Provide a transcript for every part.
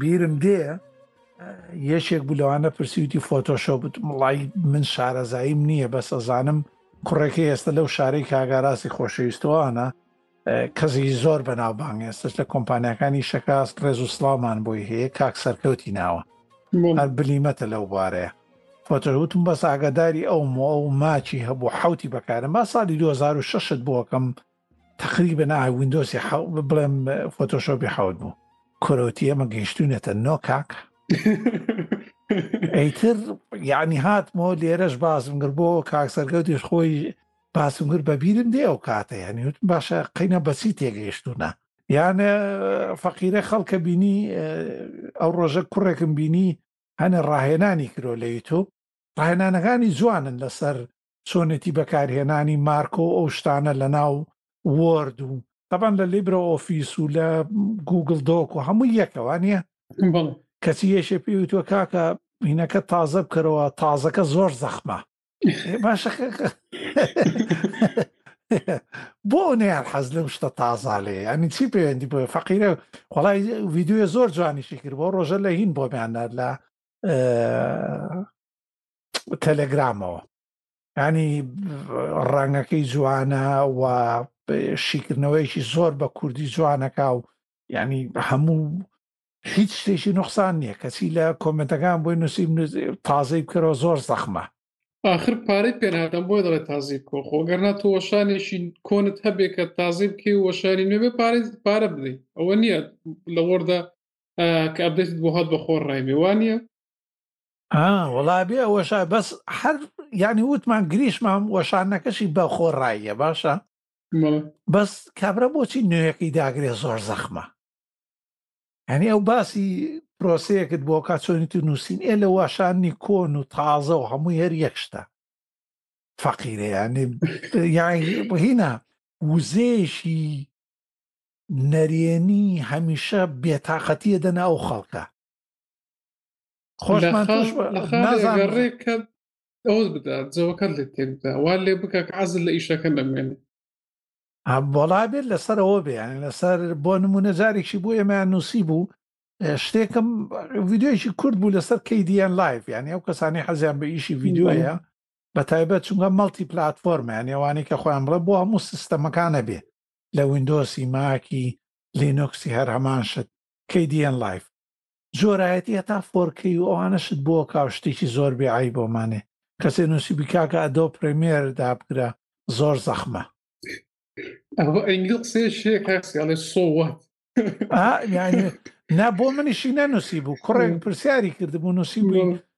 بیرم دێ یەکێک بوو لەوانە پرسیوتی فۆتۆشۆ بت مڵی من شارەزاییم نییە بەس ئەزانم کوڕێکی ئێستا لەو شارەی کاگاراستی خۆشەویستوانە کەزی زۆر بەناوبانگ ئێستش لە کۆمپانیەکانی شەکاس ڕێز و سلاامان بۆی هەیە کاک سەرکەوتی ناوە هەر بلیمەتە لەو بارەیە فۆتەوتم بەس ئاگاداری ئەو مۆ ئەو ماچی هەبوو حوتی بەکارم با ساڵی 2006 بۆکەم تەقریبەن ئای ویندۆسی حەو بڵێم فۆتۆشۆپی حەوت بوو کۆرەوتی ئەمە گەیشتونەتە نۆ کاک ئەیتر یعنی هاتمەوە لێرەش باسم کرد بۆ کاک سەرکەوتیش خۆی باسم کرد بە بیرم دێ ئەو کاتە یعنی وت باشە قینە بەچی تێگەیشتونە یانە فەقیرە خەڵکە بینی ئەو ڕۆژە کوڕێکم بینی هەنە ڕاهێنانی کرۆ لە یوتوب ڕاهێنانەکانی جوانن لەسەر چۆنێتی بەکارهێنانی مارکۆ و ئەو شتانە لە ناو وۆرد و تەبان لە لیبرە ئۆفیس و لە گوگل دۆک و هەمووی یەکەوە نیە کەچی یەشێ پێی وتوە کاکە بینەکە تازە بکەرەوە تازەکە زۆر زەخمە باشە بۆ نەیان حەز لەم شتە تازا لێ ئەنی چی پەیوەندی بۆ فەقیرە وڵای ویددیوە زۆر جوانیشی کرد بۆ ڕۆژە لە هین بۆ میانە لە تەلەگرامەوە ینی ڕەنگەکەی جوانە و شیکردنەوەیکی زۆر بە کوردی جوانەکە و ینی هەموو هیچ شتێکی نوخسان نییە کەچی لە کۆمنتەکان بۆی نووسیم تازەی بکەرەوە زۆر زەخمە آخر پارەی پێناکەم بۆی دەڵێت تازی بکۆ خۆگەرنا تۆ وەشانێکی کۆنت هەبێ کە تازی بکەی وەشانی نوێبێ پارێ پارە بدەیت ئەوە نییە لە وەردا کە ئەبدێت بۆ هات بە خۆر ڕایبێ وانە ئا وەڵا بێ ئەوەشا بەس هەر یانی وتمان گریشمام وەشانەکەشی بە خۆڕاییە باشە بەڵێ بەس کابرا بۆچی نوێیەکەی داگرێ زۆر زەخمە یعنی ئەو باسی پرۆسەیەکت بۆ کا چۆنی تو نووسین ئێ لە واشانی کۆن و تازە و هەمووی هەر یەک شتە فەقیرە یعنی یعنی هینا وزەیەکی نەرێنی هەمیشە بێتاقەتیە دەنا ئەو خەڵکە خۆشمان توش بە- لە خاڵێ نازانم. گەڕێکە ئەوز بدات جەوەکەت لێ تێکدا وا لێ بکە کە عەزل لە ئیشەکە نەمێنێ ها، بەڵا بێت لەسەرەوە بێ یعنی لەسەر بۆ نمونە جارێکی بۆ ئێمەیان نووسی بوو ئێ، شتێکم ویددیویی کورد بوو لەسەر کەیدیان لایف یعنی ئەو کەسانی حەزیان بە ئیشی ویددیوەیە بە تایبەت چونگە مەڵتی پلتفۆرمیان ئەوانەی کە خۆیان بڵێ بۆ هەموو سیستەمەکانە بێ لە ویندۆسی ماکی لینوکسی هەر هەمان شت کەیدیان لایف جۆرایەتی هەتا فۆرکەی و ئەوانەشت بۆ کاو شتێکی زۆر بێ عەیب ئەومانێ کەسێ نوسیبی کاکە ئەدۆب پرێمیەر دابگرە زۆر زەخمە. ئەوە ئینگلیز قسەی شێ کاک سیاڵێ سۆ وات ئا یانی نا بۆ منیشی نەنووسیبوو کوڕێک پرسیاری کردبوو نووسیبووی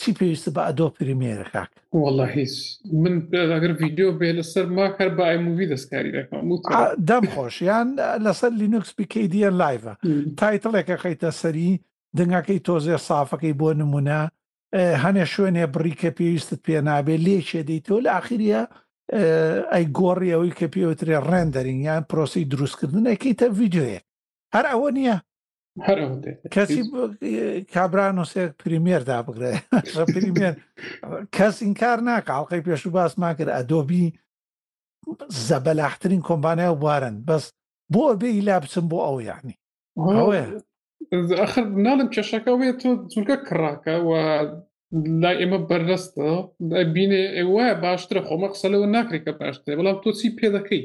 چی پێویستە بە ئەدۆب پریمیەرە کاک؟ وەڵا هیچ من ئەگەر ڤیدیۆ بێ لەسەر ماک هەر بە ئایمووی دەستکاری دەکەم وت ئا دەم خۆش یان لەسەر لینوکس بی کەی دی یان لایڤە تایتڵێک ئەخەیتە سەری دەنگەکەی تۆزێ سافەکەی بۆ نموونە ئێ هەنێ شوێنێ بڕی کە پێویستت پێ نابێ لێکێ دەیتەوە لە ئاخیریە ئەی گۆڕی ئەوەی کە پێوترێ ڕێندەرینگ یان پرۆسی دروستکردن ئەکەیتە ڤیدیۆیەک هەر ئەوە نییە کەسی کابرا نووسێک پریمێر دابگرێ پریمێر کەس ئینکار ناکە ئەڵلقەی پێش و باس ناکرد ئەدۆبی زەبەلاحترین کۆمپانیا و بوارن بەس بۆ ئەبێ لا بچم بۆ ئەو یعنی ئەخر ناڵم کێشەکە وێ تۆ جوورگە کڕاکە و لای ئێمە بەررەستە بینێ ئێوە باشترە خۆمە قسە لەوە ناکرێت کە باشترێ بەڵام تۆ چی پێ دەکەی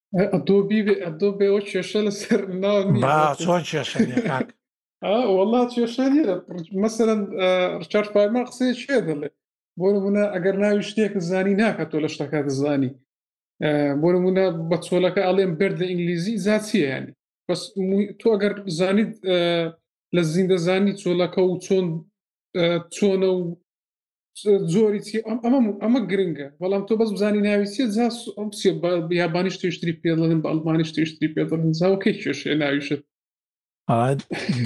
ئەدۆ بیبێ ئەدۆ بێەوە کێشە لەسەر چۆن کێشە کاک وەڵا کێشە نیە مەسەرەن ڕچارد پایما قسەیە چێ دەڵێ بۆ نمونە ئەگەر ناوی شتێک زانی ناکە تۆ لە شتەکە دەزانی بۆ نمونە بە چۆلەکە ئەڵێم بەر لە ئینگلیزی زاچیە ینی بەس تۆ ئەگەر زانیت لە زیندەزانی چۆلەکە و چۆن چۆنە و زۆری چی ئەم ئەمە ئەمە گرنگە بەڵام تۆ بەس بزانی ناوی چێ جا ئەم سێ یابانیش تێشتری پێڵن بە ئەڵمانیش تێشتری پێڵن زاوەکەی کێشێ ناویشت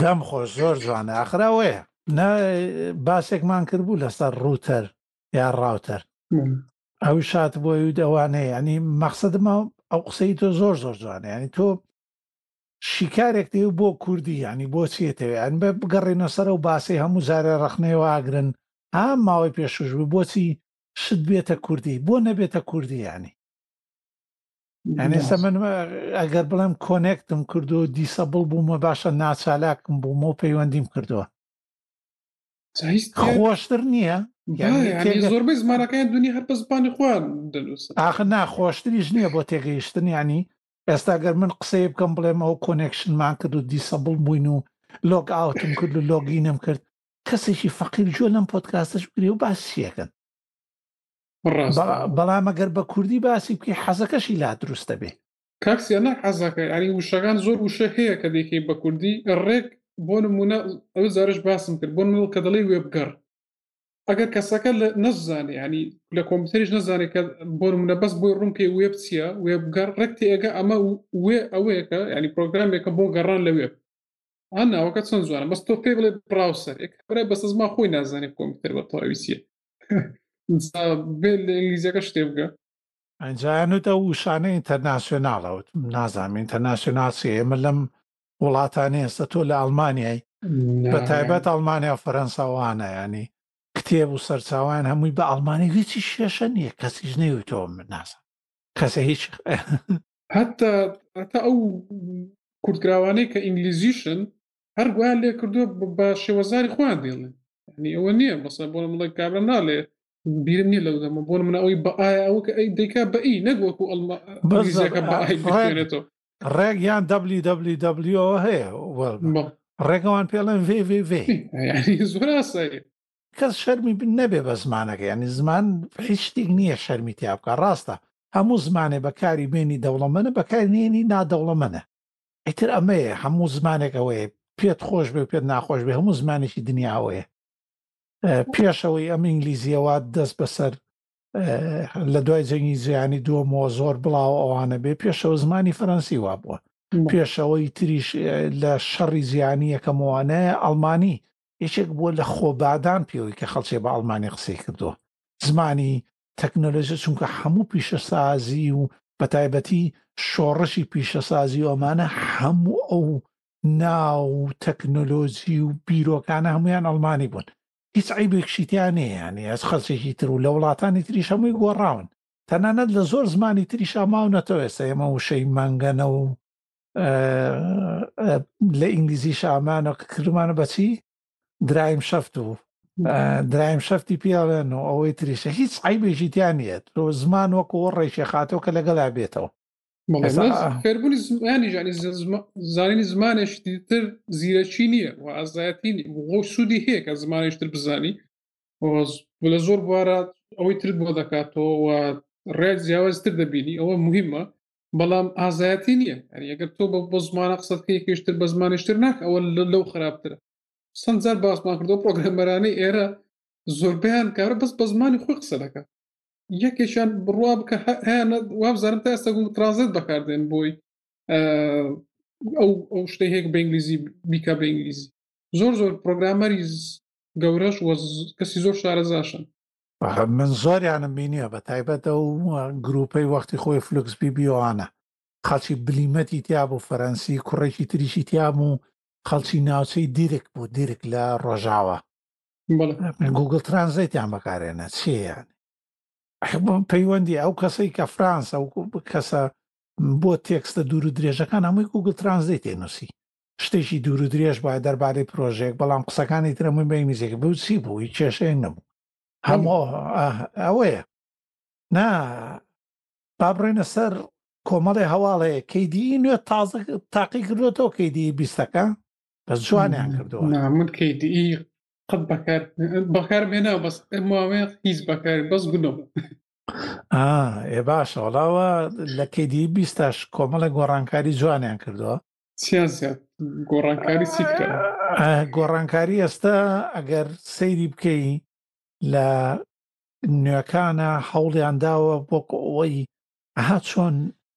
دەم خۆش زۆر جوانە ئاخراوەیە نە باسێکمان کرد بوو لەسەر ڕوتەر یا ڕاوتەر ئەو شات بۆی و دەوانەیە ینی مەخصدمە ئەو قسەی تۆ زۆر زۆر جوانە ینی تۆ شیکارێک دەیەو بۆ کوردی یانی بۆ چیە تەوێ ئەن بە بگەڕێنە سەر ئەو باسەی هەموو جارێ ڕەخنەی واگرن ها ماوەی پێشوش بوو بۆچی شت بێتە کوردی بۆ نەبێتە کوردی یانی ئەنێستا من ئەگەر بڵێم کۆنێکتم کردو دیسەبڵ بوومە باشە ناچالاکم بوومە و پەیوەندیم کردووە خۆشتر نییە زۆربەی زمانەکەیان دنیا هەر بە زبانی خوان دەنووسن ئاخر ناخۆشتریش نییە بۆ تێگەیشتنیانی ئێستا گەر من قسەیە بکەم بڵێم ئەو کۆنێکشنمان کرد و دیسەبڵ بووین و لۆگ ئاوتم کرد و لۆگینم کرد کەسێکی فەقیر جوێ لەم پۆتکاستەش بگری و باس چیەکەن بەڵام ئەگەر بە کوردی باسی بکەی حەزەکەشی لا دروست دەبێ کاکسیا نە حەزەکە ینی وشەکان زۆر وشە هەیە کە دەکەی بە کوردی ڕێک بۆ نمونە ئەو زارش باسم کرد بۆ منڵ کە دەڵی وێبگەڕ ئەگەر کەسەکە لە نەزانێ ینی لە کۆمپیوتەریش نەزانێت کە بۆ منە بەس بۆی ڕوونکەی وێب چییە وێبگەڕ ڕێک تێگە ئەمە وێ ئەوەیەکە ینی پرۆگرامێکە بۆ گەڕان لە وێب ئەم ناوەکە چەند جوانە بەس تۆ پێ بڵێ براوسەر برای بەس زمان خۆی نازانێت کۆمپیوتەر بە تەواویسیە بێ لە ئینگلیزیەکە شتێ بگە ئەنجایانوتە وشانە ئینتەرناسیۆناڵەوت نازانم ئینتەرناسیۆناڵ چیە ئێمە لەم وڵاتانی ئێستا تۆ لە ئەڵمانیای بە تایبەت ئەڵمانیا و فەرەنسا وانە ینی کتێب و سەرچاوان هەمووی بە ئەڵمانی هیچی شێشە نییە کەسیش نەیوتەوە من ناسم کەسە هیچ هەتا هەتا ئەو کوردکراوانەی کە ئینگلیزیشن هەر گویان لێ کردو بە شێوەزاری خۆیان دێڵێن ینی ئەوە نییە بەسە بۆ مڵێک کابرا ناڵێ بیرم نیە لەو دەمە بۆن منە ئەوی بە ئایا ئەوکە ئەی دەیکا بە ئی نەک وەکو ئەڵمە ئەڵمەزەکە بە ئای بخێنێتەوە ڕێک یان WWW هەیە ڕێگەوان پێڵێن وێ وێ وێ زۆر ئاسایی کەس شەرمی بن نەبێ بە زمانەکە ینی زمان هیچ شتێک نییە شەرمی تیا بکە ڕاستە هەموو زمانێ بەکاری بێنی دەوڵەمەە بەکاری نێنی نادەوڵەمەە ئیتر ئەمەیە هەموو زمانێکەوەی پێت خۆش بێ پێت ناخۆش بێ هەموو زمانێکی دنیاوەیە پێش ئەوەی ئەم ئینگلیزیەوە دەست بەسەر لە دوای جەنگی جیانی دووەمەوە زۆر بڵاو ئەوانە بێ پێشەوە زمانی فەرەنسی وا بووە پێشەوەی تریش لە شەڕی زیانی یەکەمەوانەیە ئەڵمانی یەکێک بووە لە خۆبادان پێوەی کە خەڵچێ بە ئەڵمانی قسەی کردووە زمانی تەکنۆلۆژی چونکە هەموو پیشەسازی و بە تایبەتی شۆڕشی پیشەسازی ئەمانە هەموو ئەو ناو تەکنۆلۆجی و بیرۆکانە هەمویان ئەڵمانی بوون هیچ عیبێکشیتیانەیەیانێ ئەس خەڵچێکی تر و لە وڵاتانی تریش هەمووی گۆڕاون تەنانەت لە زۆر زمانی تریشا ماونەتەوە ئێستا ئێمە وشەی مانگەنە و لە ئینگلیزی شامانە کردمانە بەچی درایم شەفت و درایم شەفتی پیاڵێن و ئەوەی تریشە هیچ عیبێکیتیان نیەت لۆ زمان وەکو ڕێکی خاتەوە کە لەگەڵا بێتەوە فێربوونی زمانی ژانی زانینی زمانێشتی تر زیرەکی نییە و ئازایەتی بۆ سوودی هەیە کە زمانێشتر بزانی لە زۆر بوارە ئەوەی ترت بۆ دەکاتەوە و ڕێ جیاوازتر دەبینی ئەوە مهمە بەڵام ئازایەتی نییە ئەگەر تۆ بە بۆ زمانە قسەکەی کەشتر بە زمانێشتر ناک ئەوە لەو خراپترە سنجار باسمان کردو پرۆگرامەرانی ئێرە زۆربیان کارە بەس بە زمانی خۆی قسە دەکات یەکێکیان بڕوا بکە هەیانە وابزانم تا ئێستا گوڵ ترانزێت بەکاردێن بۆی ئەو ئەو شتەی هەیە بە ئینگلیزی بیکە بە ئینگلیزی زۆر زۆر پرۆگرامەری گەورەش وە کەسی زۆر شارەزاشن من زۆریانم بینیە بە تایبەت ئەو گروپەی وەختی خۆی فلکس بیبیوانە خەڵکی بلیمەتی تیا بوو فەرەنسی کوڕێکی تریشی تیام و خەڵکی ناوچەی دیرک بوو دیرک لە ڕۆژاوە گوگل ترانزیتیان بەکارێنە چیان پەیوەندی ئەو کەسەی کە فرانسە و کەسە بۆ تێکستە دوور و درێژەکان هەمووی گوگل ترانزیت تێ نووسی شتێکی دوور و درێژ بە دەربارەی پرۆژێک بەڵام قسەکانی ترەمووی بە میزێک بوو چی بووی کێشەی نەبوو هەموو ئەوەیە نا با بڕێنە سەر کۆمەڵی هەواڵەیە کەیدی نوێ تازە تاقی کردوێتەوە کەیدی بیستەکە بەس جوانیان کردووە من کەیدی قەت بەکار بەکار بێنا بەس ماوێ هیچ بەکار بەس گونەوە ئێ باشە وڵاوە لە کەیدی بیستاش کۆمەڵە گۆڕانکاری جوانیان کردووە سیازیان گۆڕانکاری سیکرا گۆڕانکاری ئێستا ئەگەر سەیری بکەی لە نوێکانە هەوڵیان داوە بۆ ئەوەی ئەها چۆن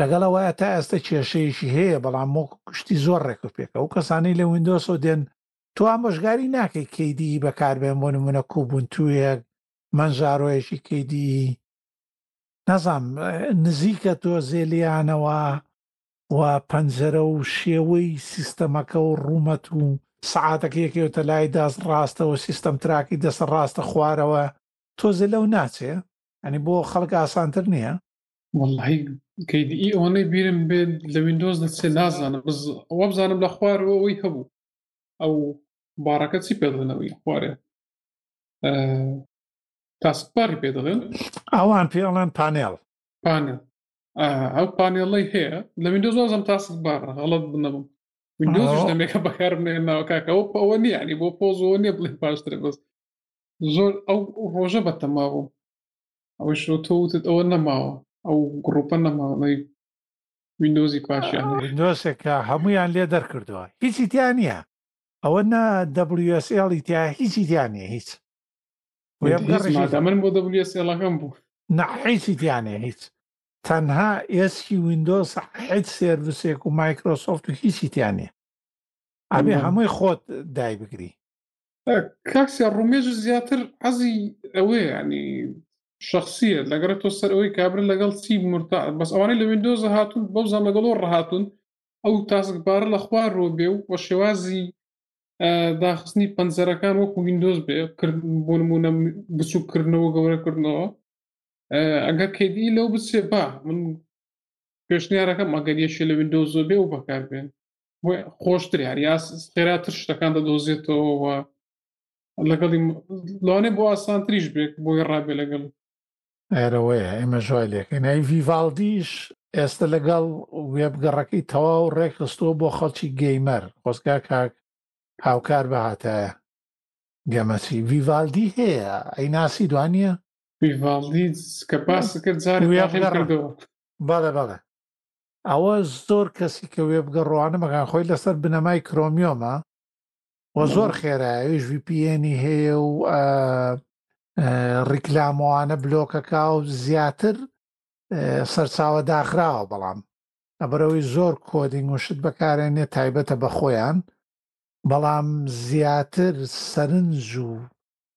لەگەڵ ئەوەیا تا ئێستە کێشەیەکی هەیە بەڵام وەکو گشتی زۆر ڕێک و پێکە ئەو کەسانەی لە ویندۆسەوە دێن تۆ ئامۆژگاری ناکەی کەیدی بەکاربێن بۆ نمونە کوبونتوویەک مەنجارۆیەکی کەیدی نەزام نزیکە تۆ زێلیانەوە و پەنجەرە و شێوەی سیستەمەکە و ڕوومەت و سعاتەکە یەکێتە لای دەست ڕاستەوە سیستەم تراکی دەسە ڕاستە خوارەوە تۆزێ لەو ناچێ ئەنی بۆ خەڵک ئاسانتر نییە وەڵاهی کەی دی ئی ئەوەنەی بیرم بێت لە ویندۆز دە سێ نازانم بز ئەوە بزانم لە خوارەوە ئەوەی هەبوو ئەو باڕەکە چی پێ دڵێنەوەی خوارێ تاسک پاری پێ دەڵێن ئەوان پێ ئەڵێن پانێڵ پانێڵ ئەو پانێڵی هەیە لە ویندۆز وازم تاسک باڕە هەڵت بنەبم ویندۆز دەمێکە بەکار بنێ ناوە کاکەەوە ئەوە نییە ینی بۆ پۆزەوە نیە بڵێ پاشترێ بەس زۆر ئەو ڕۆژە بەتەماوە ئەوەشەوە تۆ وتت ئەوە نەماوە ئەو گڕوپە نەماڵی وینندۆزی پاشیان وینندۆسێکە هەمویان لێ دەرکردووە هیچی تیان نییە ئەوە نا دەبلیسلی تیا هیچی تیان نیە هیچ من بۆ دەبلیسلەکەم بوو نەحیچی تیانێ هیچ تەنها ئێسکی وینندۆس حیت سێرڤسێک و مایکرۆسۆفت و هیچی تیانە ئەبێ هەمووی خۆت دای بگری کاکسیا ڕومێژ زیاتر عەزی ئەوێ ینی شخصیە لەگەڕێت تۆ سەر ئەوەی کابرا لەگەڵ چی مرتا بەس ئەوانەی لە وینندۆزە هاتون بەو زان لەگەڵۆ ڕهاتون ئەو تاسک بارە لە خوار ڕۆبێ و وە شێوازی داخستنی پەنجەرەکان وەکو وینندۆز بێ بۆ نمونە بچووکردنەوە گەورەکردنەوە ئەگەر کەدی لەو بچێ با من پێشنیارەکەم ئەگەر یەشی لە وینندۆزۆ بێ و بەکاربێن خۆشتر یار یا خێراتر شتەکان دەدۆزێتەوە لەگەڵی لەوانێ بۆ ئاسانتریش بێت بۆی ڕابێ لەگەڵ ئەرەوەیە ئێمە ژای لەکەی ناوی ڤیڤالدیش ئێستا لەگەڵ وێبگەڕەکەی تەواو ڕێکخستووە بۆ خەڵکی گەیمەر خۆزگا کاک هاوکار بەهاتایە گەمەچی ڤیڤالدی هەیە ئەی ناسی دوانە ڤیڤالدی کە باس کرد جارێ کردەوە بەڵێ بەڵێ ئەوە زۆر کەسی کە وێبگە ڕوانمەکان خۆی لەسەر بنەمای کرۆمیۆمە وە زۆر خێرا ئەویش ویپیێنی هەیە و ڕیکلامەوانە بلۆکەکە و زیاتر سەرچاوە داخراوە بەڵام ئەبەرەوەی زۆر کۆدینگ و شت بەکارێنێ تایبەتە بە خۆیان بەڵام زیاتر سەرنج و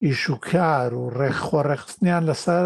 ئیشوکار و ڕێکخۆ ڕێخستنیان لەسەر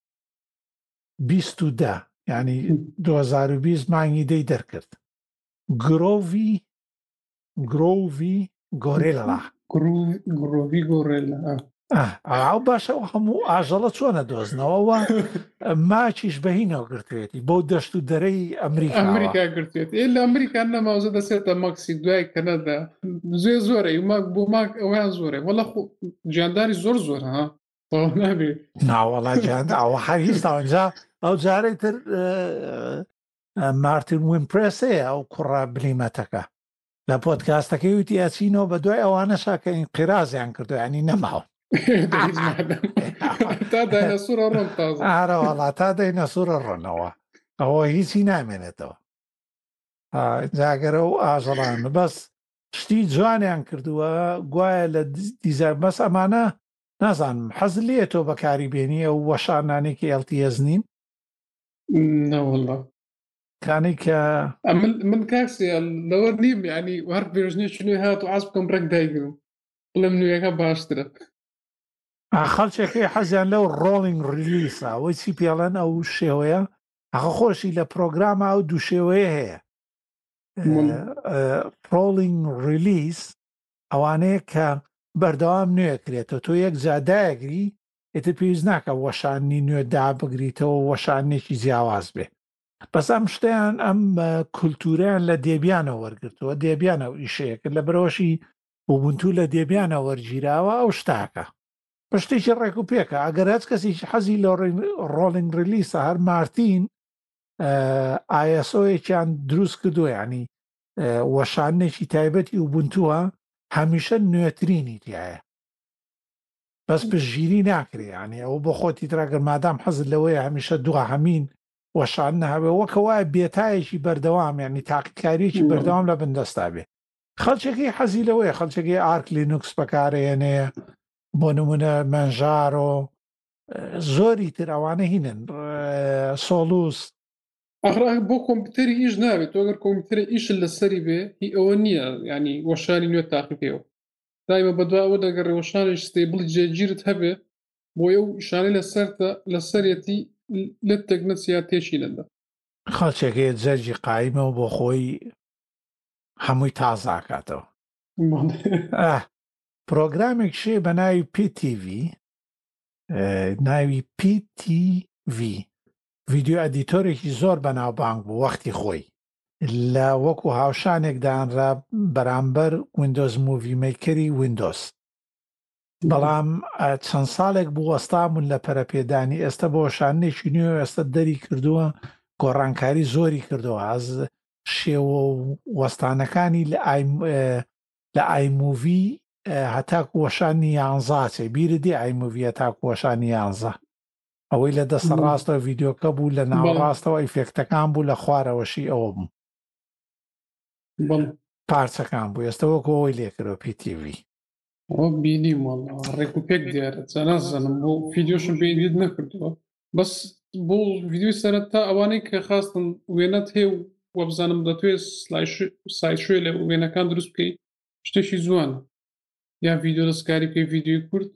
بیست و دە یعنی دوو هەزار و بیست مانگی دەی دەرکرد گرۆڤی گرۆڤی گۆرێلا گرۆڤی گۆرێلا ئاو باشە و هەموو ئاژەڵە چۆنە دۆزنەوەەوە ماچیش بەهینەوە گرتوێتی بۆ دەشت و دەرەی ئەمریکا ئەمریکا گرتێت ئێ لە ئەمریکا نەماوزە دەسێتە مەکسی دوای کەنەدا زێ زۆرە ماک بۆ ماک ئەویان زۆرە وەڵە جانداری زۆر زۆر ها ناوەڵا گیان ئەوە حەگیز تاوەجا ئەو جارێک تر مارتین وین پرسەیە ئەو کوڕە بلیمەتەکە لە پۆتکاستەکەی وتی ئەچینەوە بە دوای ئەوانە شاکە ئین قیرازیان کردو ینی نەماوە ئارەوەڵا تا دەی نەسوورە ڕۆنەوە ئەوە هیچی نامێنێتەوە جاگەرە و ئاژەڵان بەس شتی جوانیان کردووە گوایە لە دیزای بەس ئەمانە نازانم حەزت لێیە تۆ بەکاری بێنی ئەو وەشانانەی کە LTS نین؟ نەوەڵا. تانەی کە. ئەمن من کاک سیال لەوە نیم یعنی هەر ڤێرژنێکی نوێ هاتوو حەز بکەم ڕێک دایگرم بڵێم نوێیەکە باشترە. ئا خەڵکێک هەیە حەزیان لەو ڕۆڵینگ ڕیلیسە ئەوەی چی پێڵێن ئەو شێوەیە ئاخە خۆشی لە پرۆگرامە ئەو دوو شێوەیە هەیە مل. ڕۆڵینگ ڕیلیس ئەوانەیە کە بەردەوام نوێ کرێتەوە تۆ یەک جا دایەگری ئیتر پێویست ناکە وەشانی نوێ دابگریتەوە وەشانێکی جیاواز بێ بەس ئەم شتیان ئەم کولتوریان لە دێبیانە وەرگتووە دێبیانە و ئیشەیەکە لە برەوەشی وبنتو لە دێبیانە وەرگیراوە ئەو شتاکە پشتێکی ڕێک و پێکە ئەگەر هەچ کەسێکی حەزی لە ڕۆڵنگ ریلیسە هەر مارتین ئایسۆیەکیان دروست کردو ینی وەشانێکی تایبەتی ئوبونتوە هەمیشە نوێترینی تایە بەس پشگیری ناکرێ یانێ ئەو بۆ خۆتی تراگەر مادام حەزت لەوەیە هەمیشە دو هەمین وەشان نهبێ وەکە وایە بێتایەکی بەردەوام ینی تاقیکاریی بەردەوام لە بندەستا بێ خەلچەکەی حەزی لەوەیە خەلچەکەی ئارک لینوکس بەکارێنێ بۆ نمونە مەنژارۆ زۆری تر ئەوانە هینن سۆڵوس ئەڕا بۆ کۆمپیوتەری ئیش ناوێت تۆ گەر کۆمپیوتەری ئیش لە سەری بێ هی ئەوە نییە ینی وەشانی نوێ تاقی پێوە دایمە بەدواوە دەگەڕ وەشانی شتێ بڵی جێگیرت هەبێ بۆ ئەو شانەی لە سەرتە لە سەرەتی لە تێک نەسییا تێشی لەندە خەڵچێکەیە جەرجی قایمە و بۆ خۆی هەمووی تازاکاتەوە پرۆگرامێک شێ بە ناوی پێتیV ناوی پێتیV ڤیدیۆ ئەدیتۆرێکی زۆر بەناوبانگ بوو وەختی خۆی لە وەکو هاوشانێک دانرا بەرامبەر ویندۆز موڤی مەیکەری ویندۆز بەڵام چەند ساڵێک بوو وەستابوون لە پەرەپێدانی ئێستا بۆ شانێکی نوێ ئێستا دەری کردووە گۆڕانکاری زۆری کردەوە ئاز شێوە و وەستانەکانی لە لە ئایمووی هەتاکو وەشانی یانزاچێ بیردی ئایموویە تاکوەشانی یانزە ئەوەی لە دەستە ڕاستەوە ڤیدیۆکە بوو لە ناوەڕاستەوە ئیفێکتەکان بوو لە خوارەوەشی ئەوە بوو پارچەکان بوو ئێستا وەکو ئەوەی لێکرەوە پی تیV وەک بینی ماڵا ڕێک و پێک دیارە چانازانم بۆ فیدۆشم پێدیت نەکردەوە بەس بۆ ویددیوی سەرەت تا ئەوانەی کە خاستن وێنەت هەیە و وەبزانم دەتوێ سایشوێ لە وێنەکان دروست بکەیت شتێکی جوان یان ویددیو دەستکاری پێ ویددیوی کورت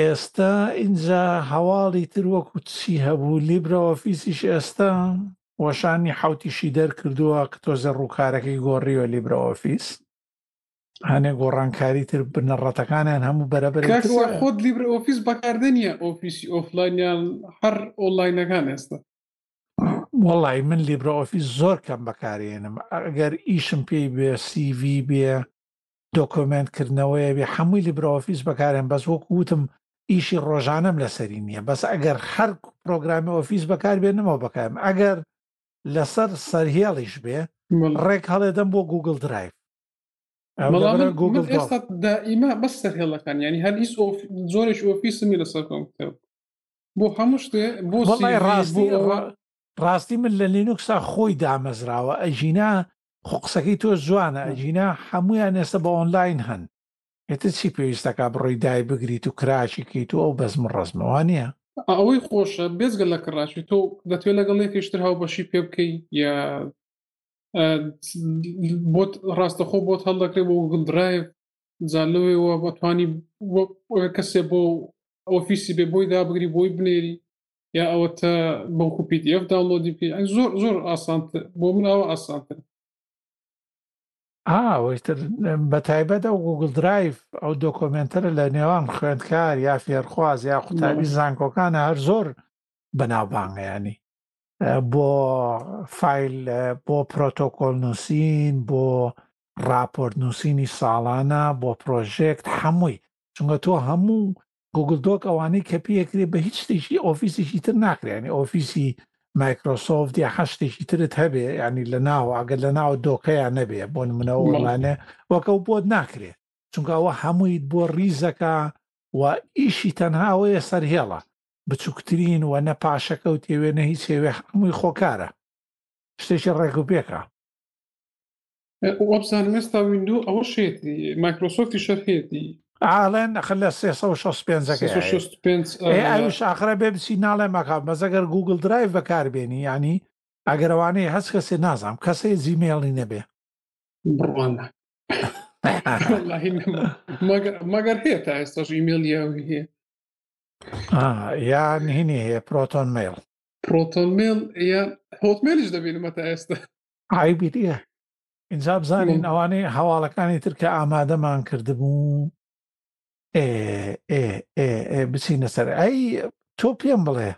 ئێستا ئینجا هەواڵی تر وەکو چی هەبوو لیبرە ئۆفیسیش ئێستا وەشانی حەوتیشی دەرکردووە کە تۆزێ ڕووکارەکەی گۆڕیوە لیبرە ئۆفیس هەنێ گۆڕانکاری تر بنەڕەتەکانیان هەموو بەرەبەر خۆت لیبرە ئۆفیس بەکاردێنە ئۆفیسی ئۆفلاینیان هەر ئۆنلاینەکان ئێستا وڵی من لیبرە ئۆفیس زۆر کەم بەکارێنم ئەگەر ئیشم پێی بێ سیڤ بێ دۆکۆمێنت کردنەوەیە بێ حەمووی لیبرە ئۆفیس بەکارێن بەس وەکو وتم ئیشی ڕۆژانەم لەسەری نییە بەس ئەگەر هەر پرۆگرامی ئۆفیس بەکار بێنمەوە بەکارم ئەگەر لەسەر سەرهێڵیش بێ ڕێک هەڵێدەم بۆ گوگل درایڤ گوگل ئێستا دائیما بەس سەرهێڵەکان ینی هەر هیچ زۆرش ئۆفیسمی لەسەر کۆمپیوتەر بۆ هەموو شتێ بۆ ڕاستی ڕاستی من لە لینوکسا خۆی دامەزراوە ئەگینا خۆ قسەکەی تۆ جوانە ئەگینا هەمویان ئێستا بە ئۆنلاین هەن ئێتر چی پێویستەکا بڕۆی دای بگریت و کراکی کەیت و ئەو بەزم و ڕەزمە وانیە؟ ئەوەی خۆشە بێجگە لە کڕاکی تۆ دەتوێت لەگەڵ یەکێکی تر هاوبەشی پێ بکەی یا بۆت ڕاستەخۆ بۆت هەڵدەکرێت بۆ گوگل درایڤ جا لەوێەوە بەتوانی کەسێ بۆ ئۆفیسی بێ بۆی دابگری بۆی بنێری یا ئەوەتە بەڵکو PDF داونلۆدی پێ ئەی زۆر زۆر ئاسانتر بۆ من ئەوە ئاسانتر ئاوەیتر بە تایبەت ئەو گوگل درایف ئەو دۆکۆمنتەرە لە نێوان خوێندکار یا فێرخواز یا قوتابی زانکۆکانە هەر زۆر بەناوبانگەیانی بۆ فیل بۆ پرۆتۆکۆل نووسین بۆ راپۆرت نووسینی ساڵانە بۆ پرۆژێکت هەمووی چونگە تۆ هەموو گوگل دۆک ئەوانەی کە پێکرێ بە هیچ شتێکی ئۆفیسێکی تر ناکرێ ینی ئۆفیسی مایکرۆسۆفت یا هە شتێکی ترت هەبێ ینی لە ناوە ئەگەر لە ناوە دۆکەیان نەبێ بۆ منەوە ئۆنلاینێ وەکەو بۆت ناکرێ چونکە ئەوە هەموویت بۆ ریزەکە و ئیشی تەنهاوەیە سەرهێڵە بچووکترین و نە پاشەکەوت تێوێ نە هیچ هێوێ هەمووی خۆکارە شتێکی ڕێک و پێکە وابزانم ئێستا ویندو ئەوە شێتی مایکرۆسۆفتی شەرهێتی ئالێن لە 365 ئاخرە بێ بچی ناڵێ مەکە بەزەگەر گوگل درایڤ بەکاربێنی ینی ئەگەرەوانەی هەست کەسێ نازانام کەسێ جیمێڵی نەبێ بڕوان مەگەر هەیە تا ئێستاش ئیمێل یاوی هەیە یان هینی هەیە پرۆتۆن مێڵ پرۆتۆن مێڵ یان هۆتمێلیش دەبینمە تا ئێستا عەیبی نیە ئینجا بزانین ئەوانەی هەواڵەکانی تر کە ئامادەمان کردبوو بچینە سەر ئەی تۆ پێم بڵێ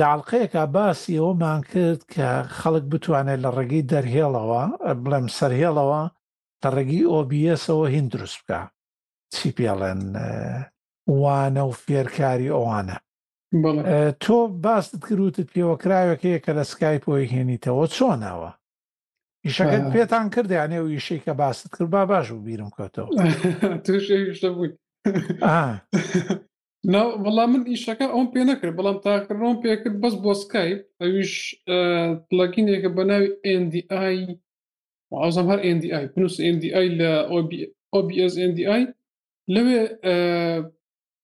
لاڵقەیەکە باسی ئەومان کرد کە خەڵک بتوانێت لە ڕێگەی دەرهێڵەوە بڵێم سەرهێڵەوە لە ڕێگەی ئۆبیەسەوە هین دروست بکە چی پێڵێن وانە و فێرکاری ئەوانە بەڵێ. تۆ باست کرد وتت پێوەکراوێک هەیە کە لە سکایپۆی هێنیتەوە چۆنە ئەوە؟ ئیشەکەت آه. پێتان کرد یانێ و ئیشەی کە باست کرد با باش و بیرم کەوتەوە توشتە بووی وەڵام من ئیشەکە ئەوم پێ نەکرد بەڵام تاکردۆم پێکرد بەس بۆ سکایپ ئەویش پلگینێکە بە ناوی ئەندی ئای ئازم هەر ئەندی ئای پنووس ئەندی ئای لە ئۆبیS ئەندی ئای لەوێ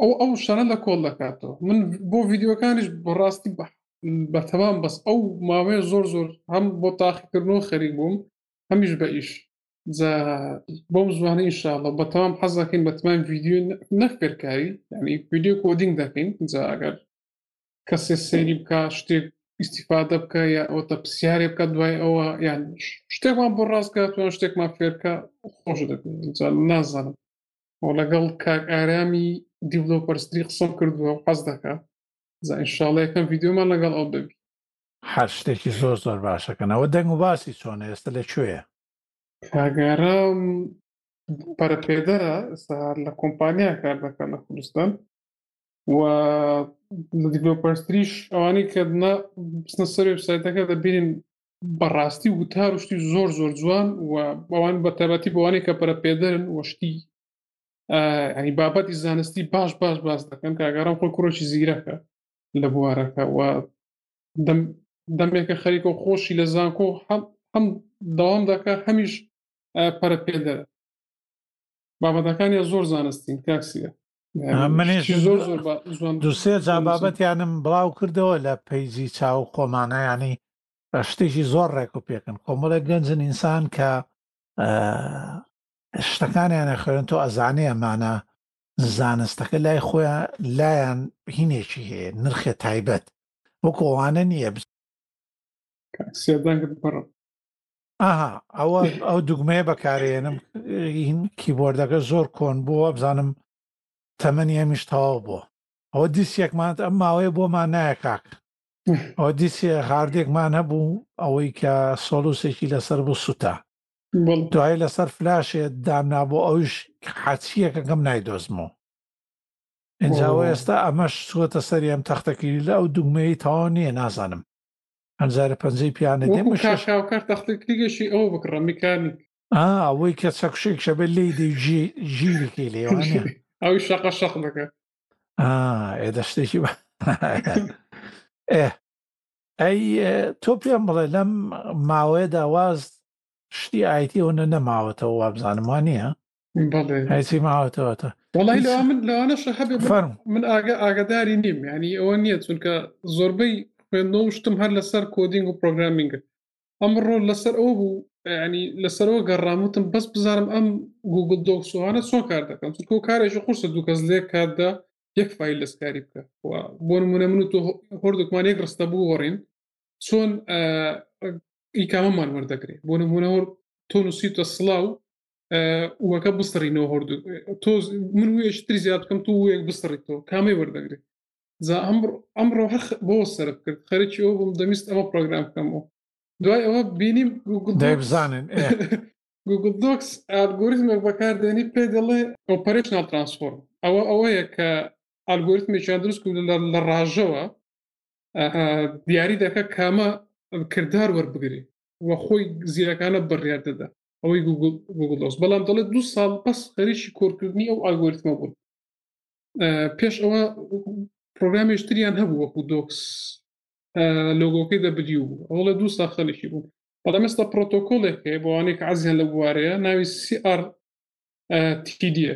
ئەو ئەو شەنە لە کۆڵ دەکاتەوە من بۆ ڤیددیوەکانیش بەڕاستی بە بەتەوام بەس ئەو ماوەیە زۆر زۆر هەم بۆ تاقیکردنەوە خەریک بووم هەمیش بە ئیش جا بۆم زوانە ئینشاءڵە بەتەوام حەز دەکەین بەتمان ڤیددیو نەک فێرکاری ینی ڤیددیو کۆدینگ دەکەین جا ئەگەر کەسێ سێری بکە شتێک ئیسیفادە بکە یا ئەو تە پرسیارێ بکە دوای ئەوە یان شتێکمان بۆ ڕاستکاتوان شتێکمان فێرکە خۆش دەکەین جا نازانم و لەگەڵ کاک ئارامی دیڤلۆپەرستری قسەم کردووە و حەز دەکا زا ئینشاڵڵە یەکەم ڤیدیۆمان لەگەڵ ئەو دەبی هەر شتێکی زۆر زۆر باشەکەن ئەوە دەنگ و باسی چۆنە ئێستا لە کوێیە کاگارام پەرەپێدەرە ئێستا لە کۆمپانیا کار دەکات لە کوردستان و لە دیڤلۆپەرستریش ئەوانەی کە بچنە سەر وێبسایتەکە دەبینین بەڕاستی وتار و شتی زۆر زۆر جوان و بەوان بە تایبەتی بەوانەی کە پەرەپێدەرن وشتی ئەنی بابەتی زانستی باش باش باس دەکەن کاگەڕم خۆی کوڕۆکی زیرەکە لە بوارەکە و دەمێکە خەریکە و خۆشی لە زانکۆ هەم داوام دەکە هەمیش پەرەپێدەر بابەتەکانیان زۆر زانستین کاکسیە دوسێ جا بابەتیانم بڵاو کردەوە لە پەیجی چاو خۆمانەیانی شتێکی زۆر ڕێک و پێکن کۆمەڵە گەنجن ئینسان کە شتەکانیانە خوێن تۆ ئەزانێ ئەمانە زانستەکە لای خۆیان لایەن هینێکی هەیە نرخێ تایبەت وەکۆوانە نییە سێدانگە بپەڕم ئاها ئەوە ئەو دوگمەیە بەکارێنم هین کیبۆردەکە زۆر کۆن بووە بزانم تەمەنی ئەمیش تەواو بووە ئەوە دیسێکمانت ئەم ماوەیە بۆمان نایە کاک ئەوە دیسێ هاردێکمان هەبوو ئەوەی کە سۆلوسێکی لەسەر بوو سوتا بەڵ دوای لەسەر فلاشێ دامنا بۆ ئەوش حەچیەکە گەم نایدۆزمەوە ئەو. ئەوە ئێستا ئەمەش سوەتە سەری ئەم تەختەکلیلە ئەو دوگمەی تەواو نییە نازانم ئەمجارە پەنجەی پیانە دێ وەکو مشەش کاکاوکار تەختی کلیگەشی ئەوە بکڕە میکانیک ئا ئەوەی کە چەکشێک شەبێ لێی دەی ژی ژیرێکی لێوانە ئەوی شەقە شەق دەکات ئا ئێ دەشتێکی بە ئێ ئەی تۆ پێم بڵێ لەم ماوەیەدا واز شتی ئایتی ئەوەنە نەماوەتەوە وابزانم وا نییە ماوەتەوەتە وڵی لە من لەوانەشە هەبێ من ئاگە ئاگداری نیم ینی ئەوە نییە چونکە زۆربەی خوێندنەوە شتم هەر لەسەر کۆدینگ و پرۆگرامینگە ئەمڕۆ لەسەر ئەو بوو ینی لەسەرەوە گەڕامتم بەس بزانم ئەم گوگل دۆکسوانە چۆن کار دەکەم چکۆ کارێکی قورسە دوو کەس لێ کاتدا یەک فیل دەستکاری بکە بۆ نمونە من و تۆ هەردووکمان یەک ڕستە بوو وەڕین چۆن ئیکامەمان وەردەگرێت بۆ نمونە تۆ نووسیتە سلااو وەکە بسڕینەوە هەردوو تۆ من وێش تر زیاد بکەم تۆ وەیەک بسڕیت تۆ کامی وەردەگرێت زا ئەمڕۆ ئەمڕۆ هەر بۆ سەرف کرد خەرکی ئەو بم دەمیست ئەوە پرۆگرام بکەمەوە دوای ئەوە بینیم بزانن گوگل دۆکس ئالگۆریزمێک بەکاردێنی پێ دەڵێ ئۆپەرشنال ترانسفۆرم ئەوە ئەوەیە کە ئالگۆریتمێکیان دروست کرد لە ڕژەوە دیاری دەکە کامە کردار وەربگری وە خۆی زیرەکانە بڕیار دەدا ئەوەی گوگل دۆس بەڵام دەڵێت دو ساڵ بەس خەریکی کۆرکردنی ئەو ئاگۆریتمە بوون پێش ئەوە پرۆگرامێشتریان هەبوو وەکو دۆکس لۆگۆکەی دەبدیو بوو ئەوڵە دو سا خەلکی بوون بەڵام ئێستا پرۆتۆکۆلێک هەیە بۆوانێک عزیان لە بوارەیە ناوی سیR تیدیە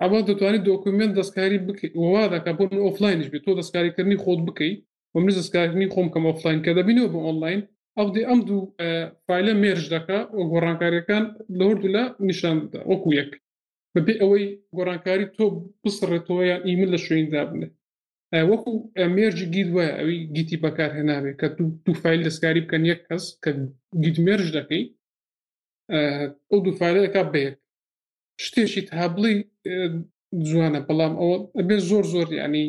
ئەوە دەتوانێت دۆکومنت دەستکاری بکەیت وا دەکە بۆ ئۆفلاینش بێت تۆ دەستکاریکردنی خۆت بکەیت بۆم نزز کارکردنی خۆم کەم ئۆفلاین کە دەبینەوە بە ئۆنلاین ئەو دێ ئەم دوو فیلە مێرج دەکە و گۆڕانکاریەکان لە هەردوو لە نیشان بدە وەکو یەک بەبێ ئەوەی گۆڕانکاری تۆ بسڕێتەوە یان ئیمن لە شوێندا بنێ وەکو مێرجی گید وایە ئەوی گیتی بەکارهێناوێ کە دوو دوو فیل دەستکاری بکەن یەک کەس کە گید مێرج دەکەی ئەو دوو فیلەکە بەیەک شتێکی تا بڵی جوانە بەڵام ئەوە ئەبێ زۆر زۆر ینی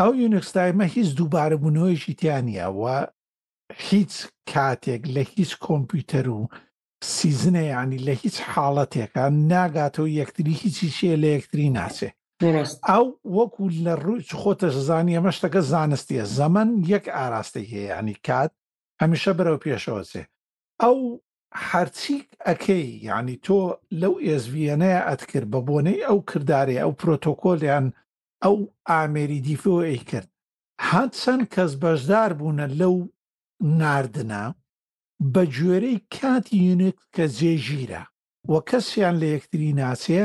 ئەو یونیکس تایمە هیچ دووبارە بوونەوەیەکی تیا نییە و هیچ کاتێک لە هیچ کۆمپیوتەر و سیزنە یانی لە هیچ حاڵەتێکە ناگاتەوە یەکتری هیچی چێ لە یەکتری ناچێ ئەو وەکو لە ڕووی خۆتەش زانیە مەشتەکە زانستیە زەمن یەک ئاراستەی هەیەیانی کات هەمیشە بەرەو پێشەوەچێ ئەو هەرچی ئەەکەی یعنی تۆ لەو ئێزڤەنەیە ئەتکرد بە بۆنەی ئەو کردارەیە ئەو پرۆتۆکۆلیان ئەو ئامێری دیفۆ ی کرد هەرچەند کەس بەشدار بوونە لەو ناردنە بە گوێرەی کاتی یونیکس کە جێ ژیرە و کەسیان لە یەکتری ناچێ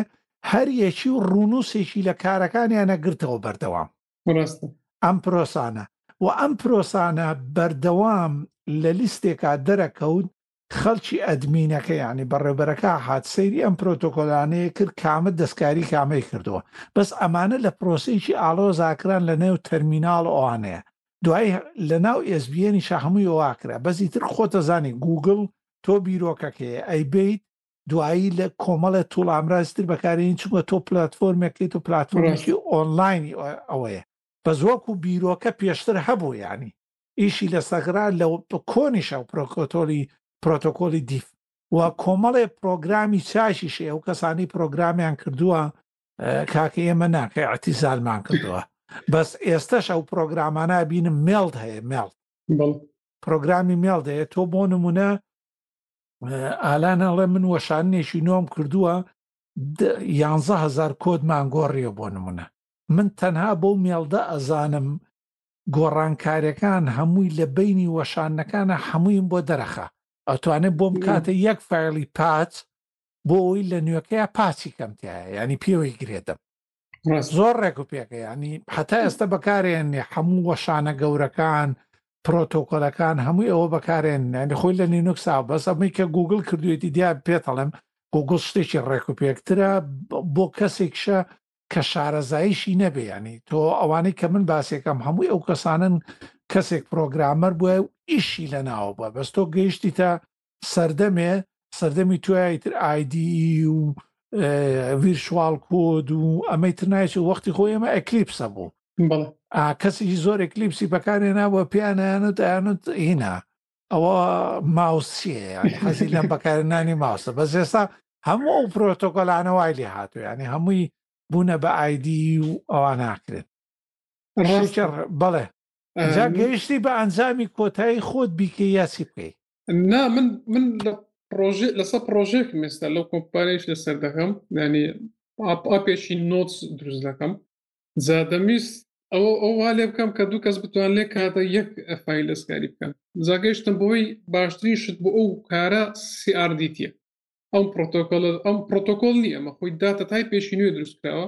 هەر یەکی و ڕوونوسێکی لە کارەکانیانە گرتەوە بەردەوام ڕاستە ئەم پرۆسانە و ئەم پرۆسانە بەردەوام لە لیستێکا دەرەکەوت خەڵکی ئەدمینەکە یانی بەڕێوبەرەکە هات سەیری ئەم پرۆتۆکۆلانەی کرد کامە دەستکاری کامەی کردووە بەس ئەمانە لە پرۆسەیەکی ئاڵۆزا کران لە نێو تەرمیناڵ ئەوانەیە دوای لە ناو ئێس بی ئێنیشا هەمووی وا کرا بەس ئیتر خۆتە زانی گووگڵ تۆ بیرۆکەکەی ئەیبەیت دوایی لە کۆمەڵێ تووڵ ئامرازی تر بەکارێنی چونکە تۆ پلاتفۆرمێکیت و پلاتفۆرمێکی ئۆنلاینی ئەوەیە بەس وەکوو بیرۆکە پێشتر هەبوو یانی ئیشی لە سەغرا لە کۆنیشە و پرۆکۆتۆلی پرۆتۆکۆلی دیف و کۆمەڵێ پرۆگرامی چاشیش ئەو کەسانی پرۆگرامیان کردووە کاکە ئێمە ناکە ئەتیزالمان کردووە بەس ئێستش ئەو پرۆگرامانە بینم مێڵد هەیە مێڵ پرۆگرامی مێڵ دەیە تۆ بۆ نمونە ئالانەڵێ من وەشانێکی نۆم کردووە یانزە هزار کۆدمان گۆڕیە بۆ نمونە من تەنها بۆ مێڵدە ئەزانم گۆڕانکارەکان هەمووی لە بەینی وەشانەکانە هەموویم بۆ دەرەخە ئەتوانێت بۆم کاتە یەک فایلی پات بۆ ئەوی لە نوێەکەی پاچی کەمتیایە ینی پێوەی گرێدەم زۆر ڕێک و پێکە ینی حتا ئێستا بەکارێنێ هەموو وەشانە گەورەکان پرۆتۆکۆلەکان هەمووی ئەوە بەکارێن نانی خۆی لە نینوکسا بەس ئەمەی کە گوگل کردوێتی دیا پێتەڵم گوگل شتێکی ڕێک و پێکترە بۆ کەسێکشە کە شارەزایشی نەبێ ینی تۆ ئەوانەی کە من باسێکەم هەمووی ئەو کەسانن کەسێک پرۆگرامەر بووە و ئیشی لە ناوە بووە بەس تۆ گەیشتیتە سەردەمێ سەردەمی توای تر ئایدی و ویرشواڵ کۆد و ئەمەی تر نایچ و وەختی خۆی ئەمە ئەکلیپسە بوو کەسی زۆر ئەکلیپسی بەکارێ نابووە پێیانیانوت ئەیانوت هینا ئەوە ماوس چییە یانی حەزی لەم بەکارنانی ماوسە بەس ئێستا هەموو ئەو پرۆتۆکۆلانە وای لێ هاتوو ینی هەمووی بوونە بە ئایدی و ئەوان ناکرێت بەڵێ جا گەیشتی بە ئەنجامی کۆتایی خۆت بیکە یاسی بکەیت نا من من لە پرۆژێ لەسە پرۆژێک مێستا لەو کۆمپانیش لەسەر دەکەم ینی ئاپێکی نۆت دروست دەکەم جا دەمویست ئەوە ئەو وا لێ بکەم کە دوو کەس بتوان لێ کاتە یەک فایل دەستکاری بکەن جا گەیشتم بۆی باشترین شت بۆ ئەو کارە سیاردیتە ئەم پرۆتۆکۆل ئەم پرۆتۆکۆل نیە ئەمە خۆی داتە تای پێشی نوێ دروست کراوە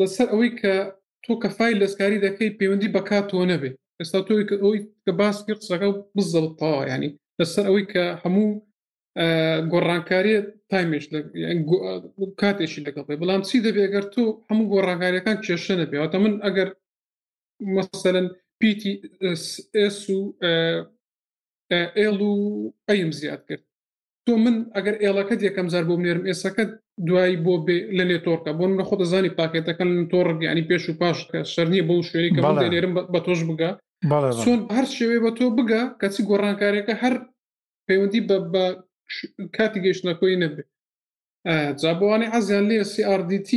لەسەر ئەوەی کە تۆ کە فایل دەستکاری دەکەی پەیوەندی بەکات تۆ نەبێ ئێستا تۆی کە ئەوی کە باسی قسەکە بزەڵ تەوا ینی لەسەر ئەوەی کە هەموو گۆڕانکاریە تایمش کاتێکی لەگەڵ بێ بەڵام چی دەبێ گەر تۆ هەموو گۆڕانکاریەکان کێشە نەبێتە من ئەگەر مەسەرەن پیتی ئس و ئێڵ و ئەیم زیاد کرد تۆ من ئەگەر ئێڵەکەت یەکەم زار بۆ نێرم ئێسەکەت دوایی بۆ بێ لە نێتۆرکە بۆ منە خۆ دەزانی پاکێتەکەن تۆڕک ینی پێش و پاش کە سەرنیە بۆ شوێنی کە نێرم بە تۆش بگە چۆن هەر شێوێ بە تۆ بگە کەچی گۆڕانکارەکە هەر پەیوەندی بە بە کاتی گەشتنە کۆی نەبێت جا بەوانەی عزیان لێ CRDT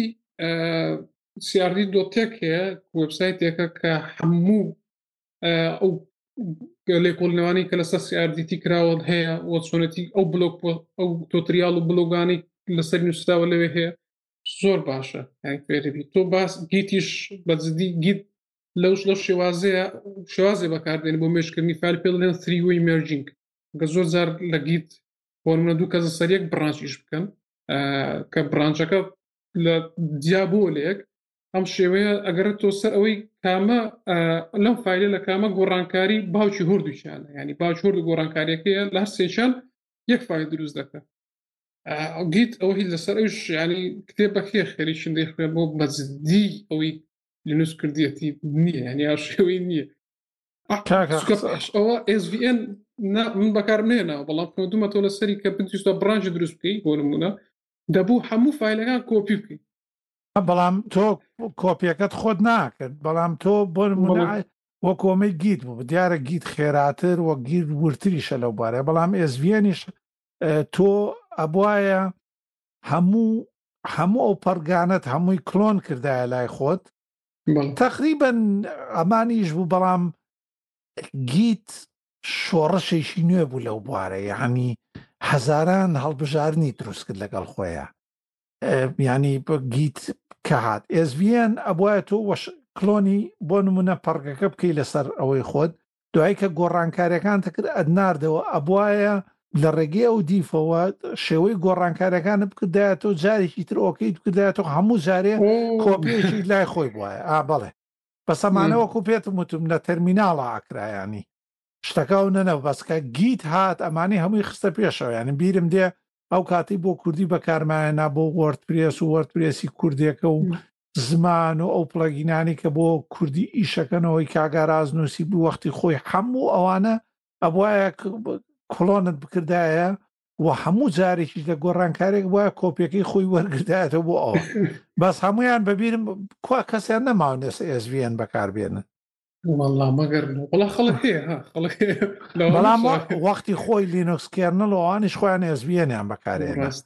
CRD دۆتێک هەیە وبسایتێکە کە هەموو ئەو لێکۆڵنەوانی کە لەسەر CRDT کراوەت هەیە و چۆنەتی ئەو بلۆک ئەو تۆتریال و بلۆگانی لەسەر نووسراوە لەوێ هەیە زۆر باشە فێربی تۆ باس گیتیش بەجددی گیت لەوش لەو شێوازەیە شێوازێ بەکاردێن بۆ مێشکردنی فال پێ دەڵێن ثری وی مێرجینگ کە زۆر جار لە گیت فۆرمە دوو کەزە سەرێک بڕانچ ئیش بکەن کە بڕانچەکە لە جیا بۆ لەیەک ئەم شێوەیە ئەگەر تۆ سەر ئەوەی کامە لەم فیلە لە کامە گۆڕانکاری باوکی هردووشیانە ینی باوچ هرد و گۆڕانکاریەکەیە لە هەر سێشان یەک فیل دروست دەکەن گیت ئەوەی لەسەر ئەوش ینی کتێبەکەی خێریشن دەیخوێ بۆ بەزدی ئەوەی لینوس کردیەتی نییە هەنی هاشەوەی نییە ئەوە SVN من بەکار نێنا بەڵام خوێندومە تۆ لە سەری کە بنیشتە بڕانجی دروست بکەی بۆ نمونە دەبوو هەموو فیلەکان کۆپی بکەیت بەڵام تۆ کۆپیەکەت خۆت ناکرد بەڵام تۆ بۆ نمونە وە کۆمەی گیت بوو دیارە گیت خێراتر وە گیر ورتریشە لەو بارە بەڵام ئێزڤێنیش تۆ ئەبواە هەموو هەموو ئەو پەڕگانەت هەمووی کلۆن کردایە لای خۆت تقریبن ئەمانیش بوو بەڵام گیت شۆڕشێکی نوێ بوو لەو بوارە یعنی هەزاران هەڵبژارنی دروست کرد لەگەڵ خۆیان ینی گیت کە هاات ئێزڤەن ئەبواە تۆ وەش کلۆنی بۆ نمونە پەڕگەکە بکەی لەسەر ئەوەی خۆت دوای کە گۆڕانکاریەکانت کرد ئەتناردەوە ئەبوایە لە ڕێگەی ئەو دیفەوە شێوەی گۆڕانکاریەکانە بکردایە تۆ جارێکی تر ئۆکەیت بکردایە تۆ هەموو جارێ کۆپیەکی لای خۆی بواە ئا بەڵێ بەسەمانەوە کو پێتم وتم لە تەرمیناڵە ئاکرایانی شتەکە و نەنە بەسکە گیت هات ئەمانی هەمووی خستە پێشەوە ینی بیرم دێ ئەو کاتی بۆ کوردی بەکارمایەنا بۆ وەرد پرێس و وەرد پرێسی کوردێکە و زمان و ئەو پڵەگینانی کە بۆ کوردی ئیشەکەنەوەی کاگاراز نووسی بوو وەختی خۆی حەموو ئەوانە ئەبواە کلۆنت بکردایە و هەموو جارێکیش لە گۆڕانکارێک وایە کۆپیەکەی خۆی وەرگدایەتە بۆ ئەوە بەس هەمویان بەبیرم کوا کەسیان نەماون ئێستا ئێزVN بەکاربێنن والله مەگەر وڵا خەڵک هەیە ها، خەڵک هەیە. لەوانەش بەڵام وا- وەختی خۆی لینوکس کێرنڵ و ئەوانیش خۆیان ئێزVNیان بەکارێنە ڕاست.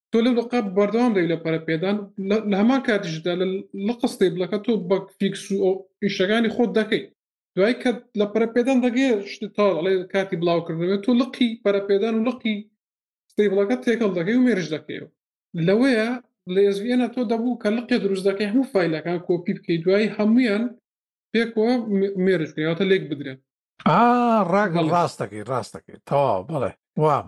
تۆ لە لقە بەردەوام دەی لە پەرەپێدان لە هەمان کاتیشدا لە لقە ستیبلەکە تۆ بە فیکس و ئەو ئیشەکانی خۆت دەکەیت دوای کە لە پەرەپێدان دەگەێ شتی تا ئەڵێ کاتی بڵاوکردنەوەێت تۆ لقی پەرەپێدان و لقی ستیبلەکە تێکەڵ دەکەی و مێرش دەکەیەوە لەوەیە لە ئێزVNە تۆ دەبوو کە لقێ دروست دەکەی هەموو فیلەکان کۆپی بکەی دوای هەمویان پێکەوە مێرج بکەیەوەتە لێک بدرێت ڕاگەڵ ڕاستەکەی ڕاستەکەی تەواو بڵێ وام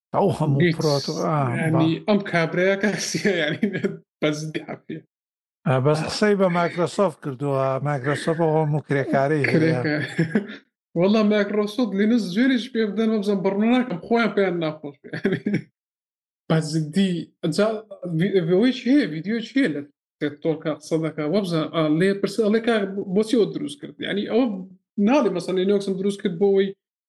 ئەو هەموو گیت پرۆتۆ ئا با یانی ئەم کابرایە کاسیە یانی بەزدی حەفیە ئا، بەس قسەی بە مایکرۆسۆفت کردووە مایکرۆسۆفت ئەو هەموو کرێکارەی هەیە کرێکە وەڵا مایکرۆسۆت لینوس جوێنێکی پێ بدەن وەبزان بڕنۆ ناکەم خۆیان پێیان ناخۆش بێ بەزدی جا ئەوەیش هەیە ڤیدیۆش هەیە لە تۆکە قسە دەکە وەبزان ئا، لێ پرسە ئەڵێ کا بۆچی ئەو دروست کرد یعنی ئەوە ناڵێ مەسەن لینوکسم دروست کرد بۆ ئەوەی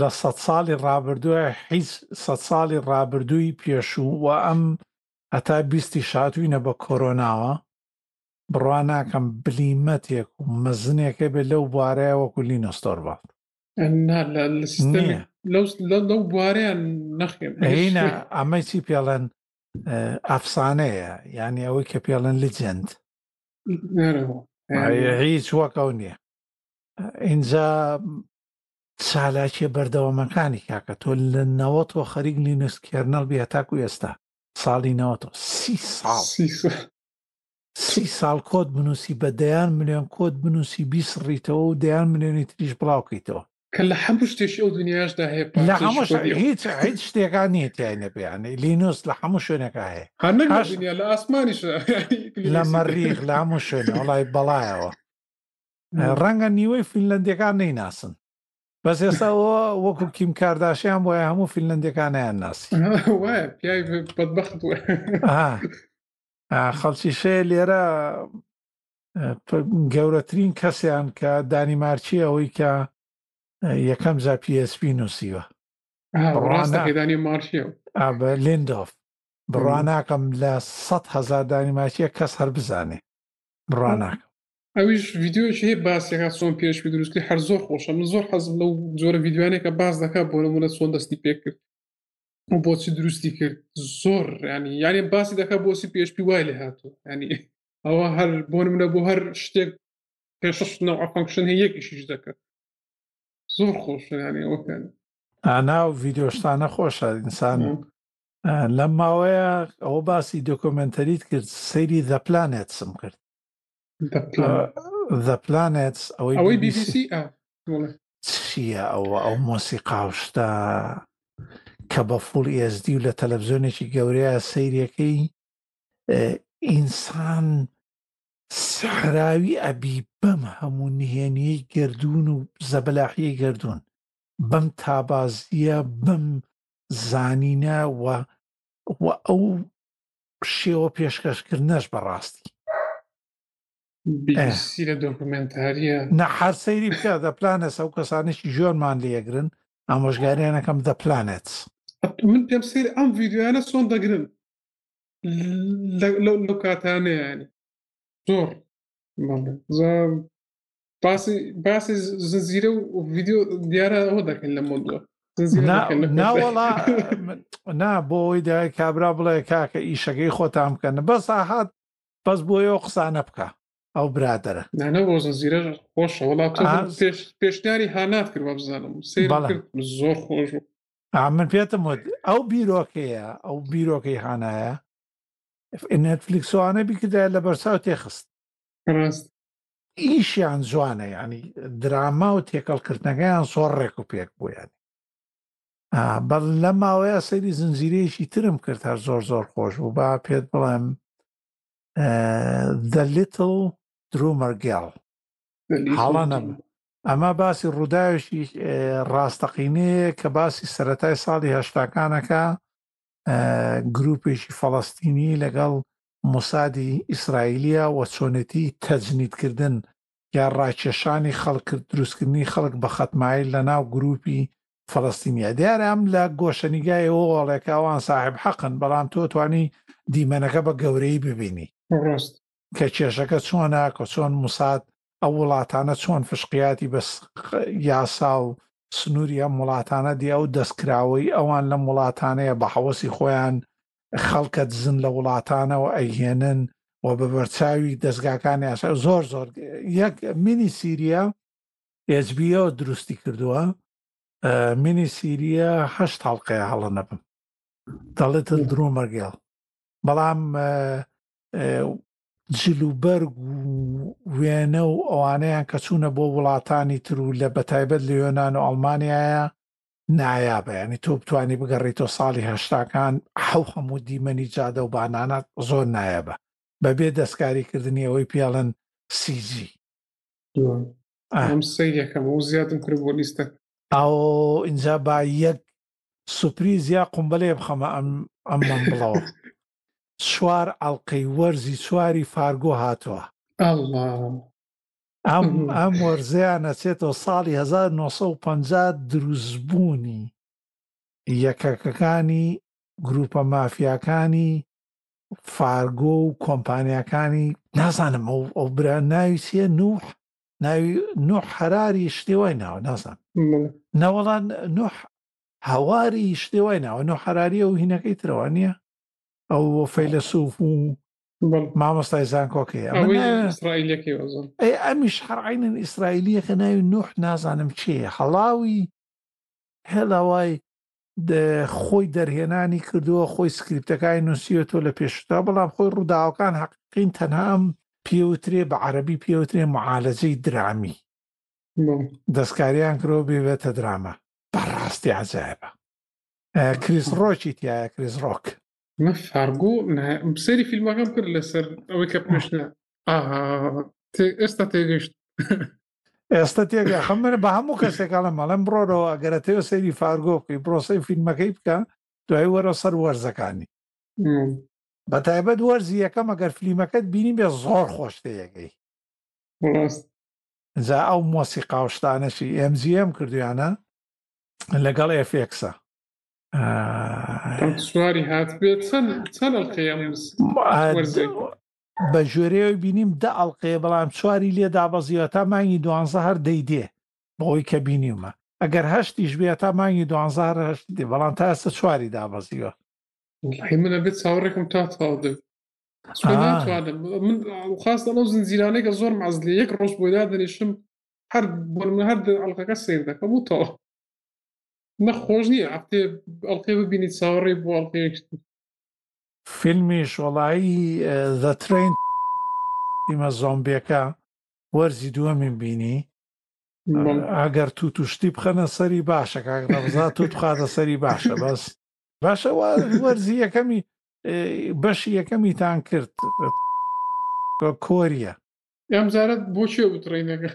لە سەد ساڵی ڕابردووە هیچ سەد ساڵی ڕابردووی پێشوو و ئەم هەتا بیستی شاتوینە بە کۆرۆناوە بڕوا ناکەم بلیمەتێک و مەزنێکە بێت لەو بوارەیە وەکو لینۆس تۆرڤاڵد لەو بوارەیان نەخێنە ئەمەی چی پێڵەن ئەفسانەیە یعنی ئەوەی کە پێڵەن لجند هیچ وەکەو نییە ئینجا چالاکیە بەردەوامەکانی کاکە تۆ لە نەوەتەوە خەریک لینوس کێرنەڵ بی هەتاکو ئێستا ساڵی نەوەتەوە سی ساڵ سی ساڵ سی ساڵ کۆد بنووسی بە دەیان ملیۆن کۆد بنووسی بیسڕیتەوە و دەیان ملیۆنی تریش بڵاوکەیتەوە کە لە هەموو شتێکی ئەو دنیاشدا هەیە لە پارچەیەکی هەمووش خۆی نییە. هیچ هیچ شتێکان نییە تیای نەبیانێ لینوس لە هەموو شوێنێکا هەیە هەر نەک لە هەر- دنیا لە ئاسمانیش لە مەریخ لە هەموو شوێنێ وڵی بەڵایەوە ڕەنگە نیوەی فینلەندیەکان نەیناسن بەس ئێستا وەکو کیم کارداشیان بۆیە هەموو فینلندەکانیان ناسی خەڵکی شێ لێرە گەورەترین کەسیان کە دانیمارچی ئەوەی کە یەکەم جا PSP نووسیوە لیندۆف بڕواناکەم لە سە هزار دانیماچیە کەس هەر بزانێ بڕواناکەم ئەویش ڤیددیوەکی هەیە باسێکا چۆن پێشوی دروستکرد هەر زۆر خۆشە من زۆر حەزم لەو زۆرە ڤیددیوانێکە باس دەکا بۆ نمونە چۆن دەستی پێ کرد و بۆچی دروستی کرد زۆر ینی یانێ باسی دەکا بۆچی پێشپی وای لێ هاتوو ینی ئەوە هەر بۆ نمونە بۆ هەر شتێک پێششتنەوە ئەفەنکشن هەیە یەکیشیش دەکرد زۆر خۆشیانی ئەوکەن ئانا و ڤیددیۆشتانە خۆشە ئینسان لەم ماوەیە ئەوە باسی دۆکۆمنتەریت کرد سەیری دەپلانێتسم کرد The Planet ئەوەی BBC چییە ئەوە ئەو مۆسیقا و شتە کە بە فوڵ ESD و لە تەلەڤزیۆنێکی گەورەیە سەیرەکەی ئینسان سحراوی ئەبی بەم هەموو نهێنیی گردوون و زەبەلاحیی گردوون بەم تابازیە بەم زانینە و ئەو شێوە پێشکەش کردنەش بەڕاستی سیرە دۆکومنتاریە نە هەر سەیری بکە دە پلانێت ئەو کەسانێکی جوانمان لەگرن ئامۆژگاریانەکەم دە پلانێت من پێم سیر ئەم ڤیددیوانە چۆن دەگرن لەو کاتانەیانی زۆر باسی زنجیرە و ڤیددیو دیارە ئەوە دەکەن لە مۆدوە ناوەڵا نا بۆ ئەوی دای کابرا بڵێ کاکە ئیشەکەی خۆتان بکەن بەس ئاهات بەس بۆ ئەو قسانە بکە ئەو برادرە نانە بۆ زنجیرە خۆشە وڵات پێشنیاری هانات کرد بزانم زۆر خۆش من پێتم وت ئەو بیرۆکەیە ئەو بیرۆکەی هانایە نێتفلیکسوانە بیکردای لە بەرساو تێخست ڕاست ئیشیان جوانە یانی دراما و تێکەڵ کردنەکەیان سۆر ڕێک و پێک بوو یانی بەڵ لە ماوەیە سەیری زنجیرەیەکی ترم کرد هەر زۆر زۆر خۆش بوو با پێت بڵێم دە لیتل درۆمەرگێڵ حاڵانە ئەمە باسی ڕووداوێکی ڕاستەقینەیە کە باسی سەتای ساڵی هەشتاکانەکە گروپێکی فەڵستینی لەگەڵ مۆسادی ئیسرائیلیە و چۆنێتی تەجنید کردن یا ڕاکێشانی خەڵک دروستکردنی خەڵک بە خەتمایل لە ناو گروپی فەلەستینیە دیارە ئەم لە گۆشەنیگای ئەوە وەڵێکە ئەوان ساحێب حەقن بەڵام تۆ توانی دیمەنەکە بە گەورەی ببینی ڕاست کە کێشەکە چۆنە کە چۆن موساد ئەو وڵاتانە چۆن فشقیاتی بە یاسا و سنووری ئەم وڵاتانە دی ئەو دەستکراوەی ئەوان لەم وڵاتانەیە بە حەوەسی خۆیان خەڵکە دزن لە وڵاتانەوە ئەیهێنن و بە بەرچاوی دەستگاکانی ئاسا زۆر زۆر یەک مینی سیریا ئێجبیۆ دروستی کردووە مینی سیریا هەشت هەڵلقەیە هەڵە نەبم دەڵێت درۆمەگەڵ بەڵام جلوبەرگ و وێنە و ئەوانەیان کە چوونە بۆ وڵاتانی تر و لە بەتایبەت لە یۆناان و ئەڵمانایە نایابە یانی تۆ بتانی بگەڕیتەوە ساڵی هەشتاکان حەو هەموو دیمەنی جادە و بانانات زۆر نایابە بەبێ دەستکاری کردنی ئەوەی پێڵن سیجی ئەم سەیرەکەم و زیادم کرد بۆ لیستە ئەو ئینجا با یەک سوپریز یا قمبلێ بخەمە ئەم ئەم من بڵەوە چوار ئەڵلقەی وەرزی چواری فارگۆ هاتووە ئەڵڵا ئەم وەرزەیان ئەچێتەوە ساڵی هەزار و نۆ سەد و پەنجا دروستبوونی یەکەکەکانی گرووپە مافیاکانی فارگۆ و کۆمپانیاکانی نازانم ئەو برا ناوی چیە نوح ناوی نوح هەراری شتێوای ناوە نازان نەوەڵان نوح هەواری شتێوای ناوە نوح هەراریە و هینەکەی ترەوە نیە ئەو فەیلەسوف و مامۆستای زانکۆکەی ئەی ئەمیش حڕعینن ئیسرائیلیەکە ناوی نوح نازانم چێ هەڵاوی هێڵاوای خۆی دەرهێنانی کردووە خۆی سکرپتەکانی نووسیە تۆ لە پێشتا بەڵام خۆی ڕووداوەکان حەقین تەنها ئەم پێوترێ بە عەربی پێوترێ معالەجەی درامی دەستکاریان کرۆ بێبێتە دراما بەڕاستی عجاایبە کریس ڕۆکی تایە کریس ڕۆک من فارگۆ نا- سەیری فیلمەکەم کرد لەسەر ئەوەی کە پێشنا ئاها تێ- ئێستا تێگەشت ئێستا تێگە خەمر بە هەموو کەسێکاڵم مەڵێم بڕۆرەوە گەرەتەوە سەیری فارگۆ بکەی پرۆسی فیلمەکەی بکە دوای وەرە سەر وەرزەکانی مم. بە تایبەت وەرزی یەکەم ئەگەر فلیمەکەت بینی بێ زۆر خۆش تێگەی ڕاست جا ئەو مۆسی قاوشتانەشی ئەمجیێم کردویانە لەگەڵ ئفکسە سواری هات بێت چەند ئەڵقەیەم بە ژێرەوە بینیم دە ئەڵلقەیە بەڵام چواری لێ دابەزیوە تا مانگی دوانزە هەر دەیدێ بەوەی کە بینیمە ئەگەر هەشتیش بێت تا مانگی دوانزە هەر هەشت دێ بەڵام تا ئێستا چواری دابەزیوە منە بێت چاوەڕێکم تا تاو دێت من خاست ئەڵە زنجیرانێکە زۆر ماز لە یەک ڕۆژ بۆی دادنیشم هەر بۆ هەر ئەڵلقەکە سیر دەکەم و تەوە نە خۆش نییە هەفتێ ئەڵقێ ببینیت چاوەڕێ بۆ ئەڵقێشت فیلمیش وەڵایی ذە ترین ئیمە زۆمبیەکە وەرزی دووەمین بینی ئەگەر تو توشتی بخەنە سەری باشە کاک نەبزا تو بخاتە سەری باشە بەس باشە وەرزی یەکەمی بەشی یەکەمی تان کرد کۆریە ئەم زارت بۆ چێ وتڕینەکە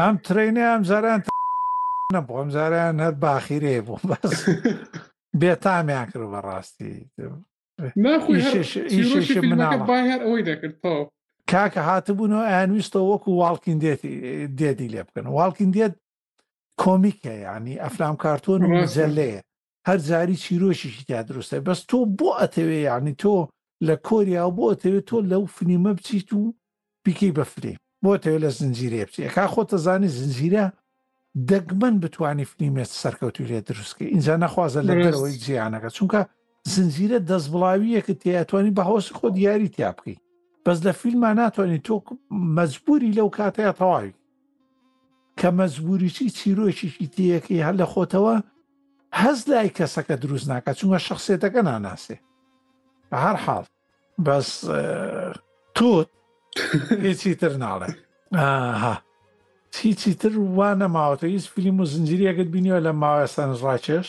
ئەم ترەینە ئەم جاریان تە نەبوو ئەم جاریان هەر باخیرەیە بوو بەس بێتامیان کرد بەڕاستی ناخۆی هەر ئیشش ئیشش چیرۆکی فیلمەکە مناڵە بای هەر ئەوەی دەکرد تەواو کاکە هاتبوون و ئەیانویستە وەکو واڵکین دێتی دێدی لێ بکەن واڵکین دێت کۆمیکە یعنی ئەفلام کارتۆن و ڕاستە مجەلەیە هەر جاری چیرۆکیکی تیا دروستە بەس تۆ بۆ ئەتەوێ یعنی تۆ لە کۆریاوە بۆ ئەتەوێت تۆ لەو فلیمە بچیت و بیکەی بە فلیم بۆ تەوێت لە زنجیرێ بچێ کا خۆتەزانی زنجیرە دەگمەن بتانی فلیمێت سەرکەوتوی لێ دروستکە اینجا نەخوازە لە دەرەوەی جیانەکە چونکە زنجیرە دەست بڵاویەکە تیاتوانی بە هەوەسی خۆ دیاری تیا بکەیت بەس لە فیلمما ناتوانانی تۆ مەجبوری لەو کاتەیە تەواوی کە مەجبوریی چیرۆکێکی تێیەکەی هەر لە خۆتەوە هەست لای کەسەکە دروست ناکات چونکە شخصێتەکە ناناسێ بە هەر حاڵ بەس تۆت هیچی تر ناڵێ هیچی تر وانە ماوەتە هیچ فیلم و زنجریەکەت بینیوە لە ماوەستان ڕاکێش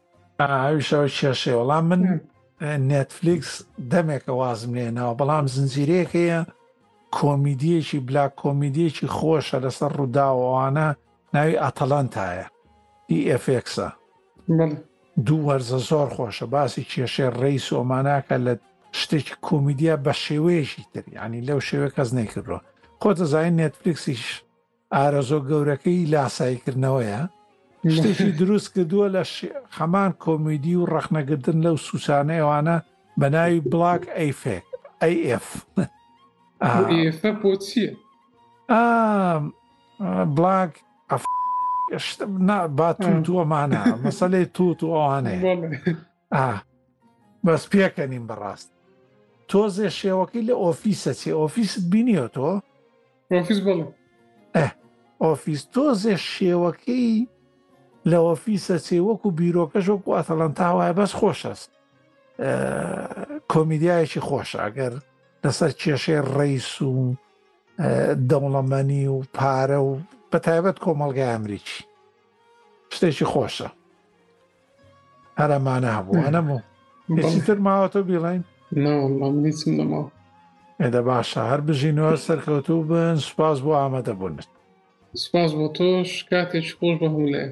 ئاویشەوە کێشێ وەڵام من نێتفلیکس دەمێکە وازم لێنەوە بەڵام زنجیرەیەکەیە کۆمیدیەکی بلا کۆمیدیەکی خۆشە لەسەر ڕووداوانە ناوی ئاتەلانتایە ئیFXە دوو وەرزە زۆر خۆشە باسی کێشێ ڕێی سۆماناکە لە شتێکی کۆمیدیا بە شێوەیەکی تر ینی لەو شێوە کەس نەیکردوە خۆ دەزانین نێتفلیکسیش ئارەزۆ گەورەکەی لاسایی کردنەوەیە شتێکی دروست کردووە لە خەمان کۆمیدی و ڕەخنەگرتن لەو سوچانە ئەوانە بە ناوی بڵاک ئەیفێک ئەF بۆ چییە؟ بڵاک با تووەمانە مەسلەی تووت و ئەوانەیە بەس پێکە نیم بەڕاست تۆزێ شێوەکەی لە ئۆفیسە چێ ئۆفیست بینیەوە تۆ ئۆفیس بڵێ ئەه ئۆفیس تۆزێ شێوەکەی لە ئۆفیسە چێ وەکو بیرۆکەش وەکو ئەتەڵەنتا وایە بەس خۆشەست کۆمیدیایەکی خۆش ئەگەر لەسەر کێشەی ڕیس و دەوڵەمەنی و پارە و بە تایبەت کۆمەلگای ئەمریکی شتێکی خۆشە هەرەمانە هەبوو نەبوو هیچی تر ماوەتە بیڵین ناوەڵامنیچم نەما ئێدە باشە هەر بژینەوە سەرکەوتوو بن سوپاس بۆ ئامادە بوونت سوپاس بۆ تۆش کاتێک خۆش بە هەموو لایە